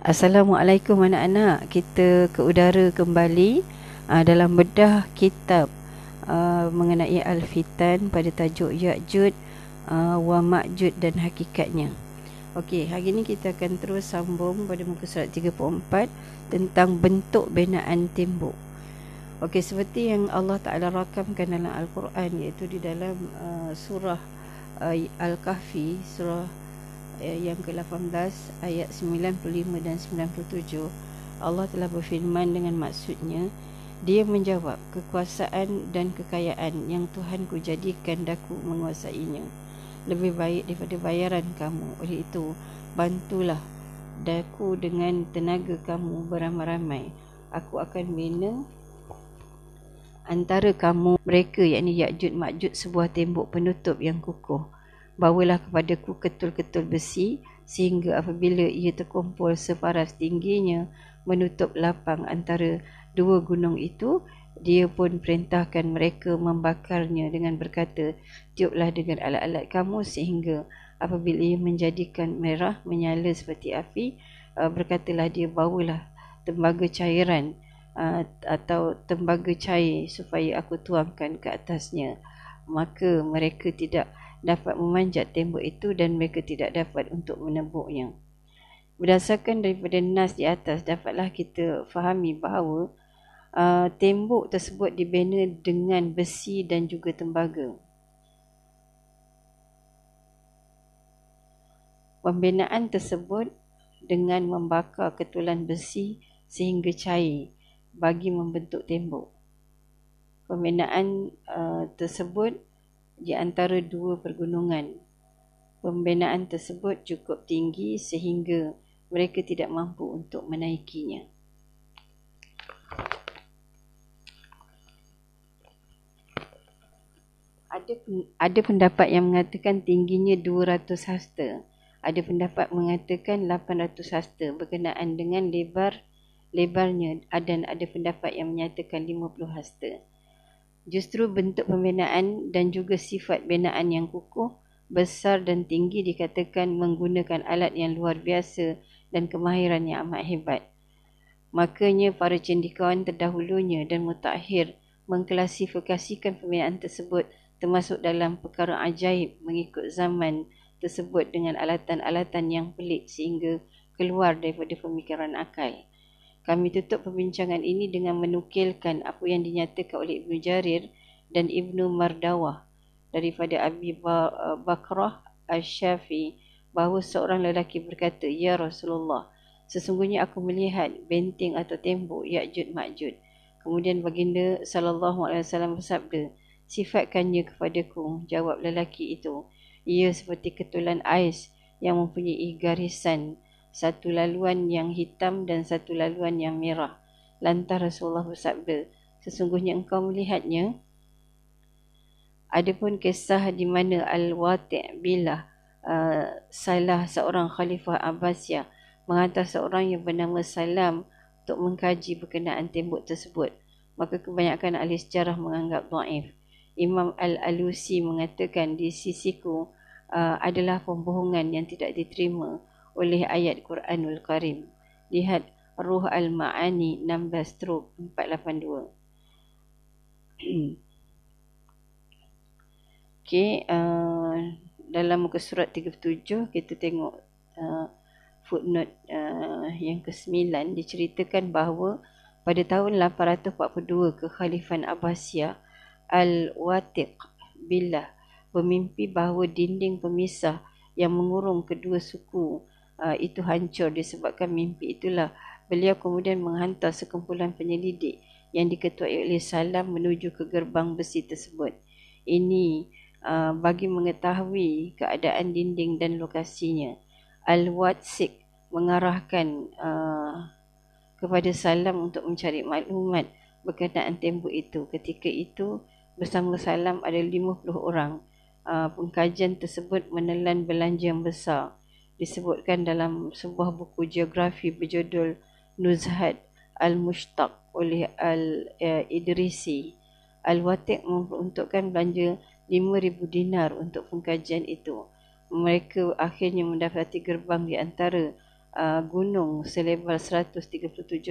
Assalamualaikum anak-anak. Kita ke udara kembali uh, dalam bedah kitab uh, mengenai Al-Fitan pada tajuk Ya'jud uh, wa Ma'jud dan hakikatnya. Okey, hari ini kita akan terus sambung pada muka surat 34 tentang bentuk binaan tembok. Okey, seperti yang Allah Taala rakamkan dalam Al-Quran iaitu di dalam uh, surah uh, Al-Kahfi, surah yang ke-18 ayat 95 dan 97 Allah telah berfirman dengan maksudnya dia menjawab kekuasaan dan kekayaan yang Tuhan ku jadikan daku menguasainya. Lebih baik daripada bayaran kamu. Oleh itu bantulah daku dengan tenaga kamu beramai-ramai. Aku akan bina antara kamu mereka yakni Ya'jud Ma'jud sebuah tembok penutup yang kukuh bawalah kepadaku ketul-ketul besi sehingga apabila ia terkumpul separas tingginya menutup lapang antara dua gunung itu dia pun perintahkan mereka membakarnya dengan berkata tiuplah dengan alat-alat kamu sehingga apabila ia menjadikan merah menyala seperti api uh, berkatalah dia bawalah tembaga cairan uh, atau tembaga cair supaya aku tuangkan ke atasnya. Maka mereka tidak dapat memanjat tembok itu dan mereka tidak dapat untuk menembuknya. Berdasarkan daripada nas di atas, dapatlah kita fahami bahawa uh, tembok tersebut dibina dengan besi dan juga tembaga. Pembinaan tersebut dengan membakar ketulan besi sehingga cair bagi membentuk tembok. Pembinaan uh, tersebut di antara dua pergunungan. Pembinaan tersebut cukup tinggi sehingga mereka tidak mampu untuk menaikinya. Ada ada pendapat yang mengatakan tingginya 200 hasta. Ada pendapat mengatakan 800 hasta berkenaan dengan lebar lebarnya dan ada pendapat yang menyatakan 50 hasta. Justru bentuk pembinaan dan juga sifat binaan yang kukuh, besar dan tinggi dikatakan menggunakan alat yang luar biasa dan kemahiran yang amat hebat. Makanya para cendikawan terdahulunya dan mutakhir mengklasifikasikan pembinaan tersebut termasuk dalam perkara ajaib mengikut zaman tersebut dengan alatan-alatan yang pelik sehingga keluar daripada pemikiran akal. Kami tutup perbincangan ini dengan menukilkan apa yang dinyatakan oleh Ibnu Jarir dan Ibnu Mardawah daripada Abi Bakrah Al-Syafi bahawa seorang lelaki berkata, Ya Rasulullah, sesungguhnya aku melihat benteng atau tembok Ya'jud Ma'jud. Kemudian baginda wasallam bersabda, sifatkannya kepadaku, jawab lelaki itu. Ia seperti ketulan ais yang mempunyai garisan satu laluan yang hitam dan satu laluan yang merah. Lantar Rasulullah bersabda, sesungguhnya engkau melihatnya. Adapun kisah di mana Al-Wati' bila uh, salah seorang khalifah Abbasiyah menghantar seorang yang bernama Salam untuk mengkaji berkenaan tembok tersebut. Maka kebanyakan ahli sejarah menganggap dhaif. Imam Al-Alusi mengatakan di sisiku uh, adalah pembohongan yang tidak diterima oleh ayat Quranul Karim. Lihat Ruh Al-Ma'ani 16 stroke 482. Okey, uh, dalam muka surat 37 kita tengok uh, footnote uh, yang ke-9 diceritakan bahawa pada tahun 842 kekhalifan Abbasiyah Al-Watiq Billah bermimpi bahawa dinding pemisah yang mengurung kedua suku uh, itu hancur disebabkan mimpi itulah beliau kemudian menghantar sekumpulan penyelidik yang diketuai oleh Salam menuju ke gerbang besi tersebut. Ini uh, bagi mengetahui keadaan dinding dan lokasinya. Al-Watsik mengarahkan uh, kepada Salam untuk mencari maklumat berkenaan tembok itu. Ketika itu bersama Salam ada 50 orang. Uh, pengkajian tersebut menelan belanja yang besar disebutkan dalam sebuah buku geografi berjudul Nuzhat Al-Mushtaq oleh Al-Idrisi. Al-Watiq memperuntukkan belanja 5,000 dinar untuk pengkajian itu. Mereka akhirnya mendapati gerbang di antara uh, gunung selebar 137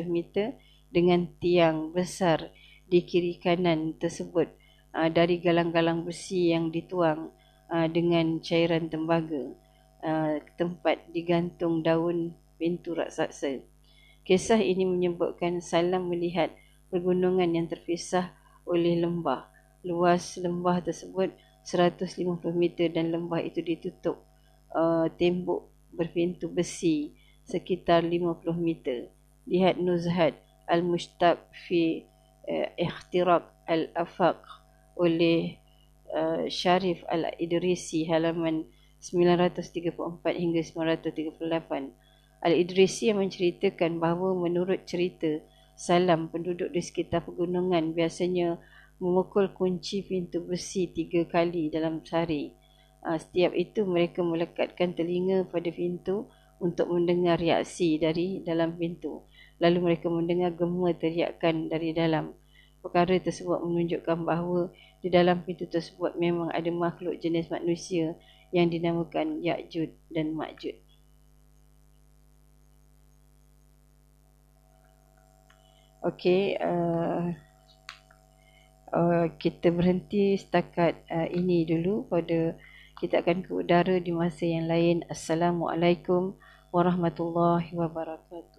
meter dengan tiang besar di kiri kanan tersebut uh, dari galang-galang besi yang dituang uh, dengan cairan tembaga uh, tempat digantung daun pintu raksasa. Kisah ini menyebutkan Salam melihat pergunungan yang terpisah oleh lembah. Luas lembah tersebut 150 meter dan lembah itu ditutup uh, tembok berpintu besi sekitar 50 meter. Lihat Nuzhat Al-Mushtaq fi uh, Ikhtiraq Al-Afaq oleh uh, Sharif Al-Idrisi halaman 934 hingga 938. Al-Idrisi yang menceritakan bahawa menurut cerita Salam penduduk di sekitar pegunungan biasanya memukul kunci pintu besi tiga kali dalam sehari. Uh, setiap itu mereka melekatkan telinga pada pintu untuk mendengar reaksi dari dalam pintu. Lalu mereka mendengar gema teriakan dari dalam. Perkara tersebut menunjukkan bahawa di dalam pintu tersebut memang ada makhluk jenis manusia yang dinamakan Ya'jud dan Ma'jud. Okey, uh, uh, kita berhenti setakat uh, ini dulu pada kita akan ke udara di masa yang lain. Assalamualaikum warahmatullahi wabarakatuh.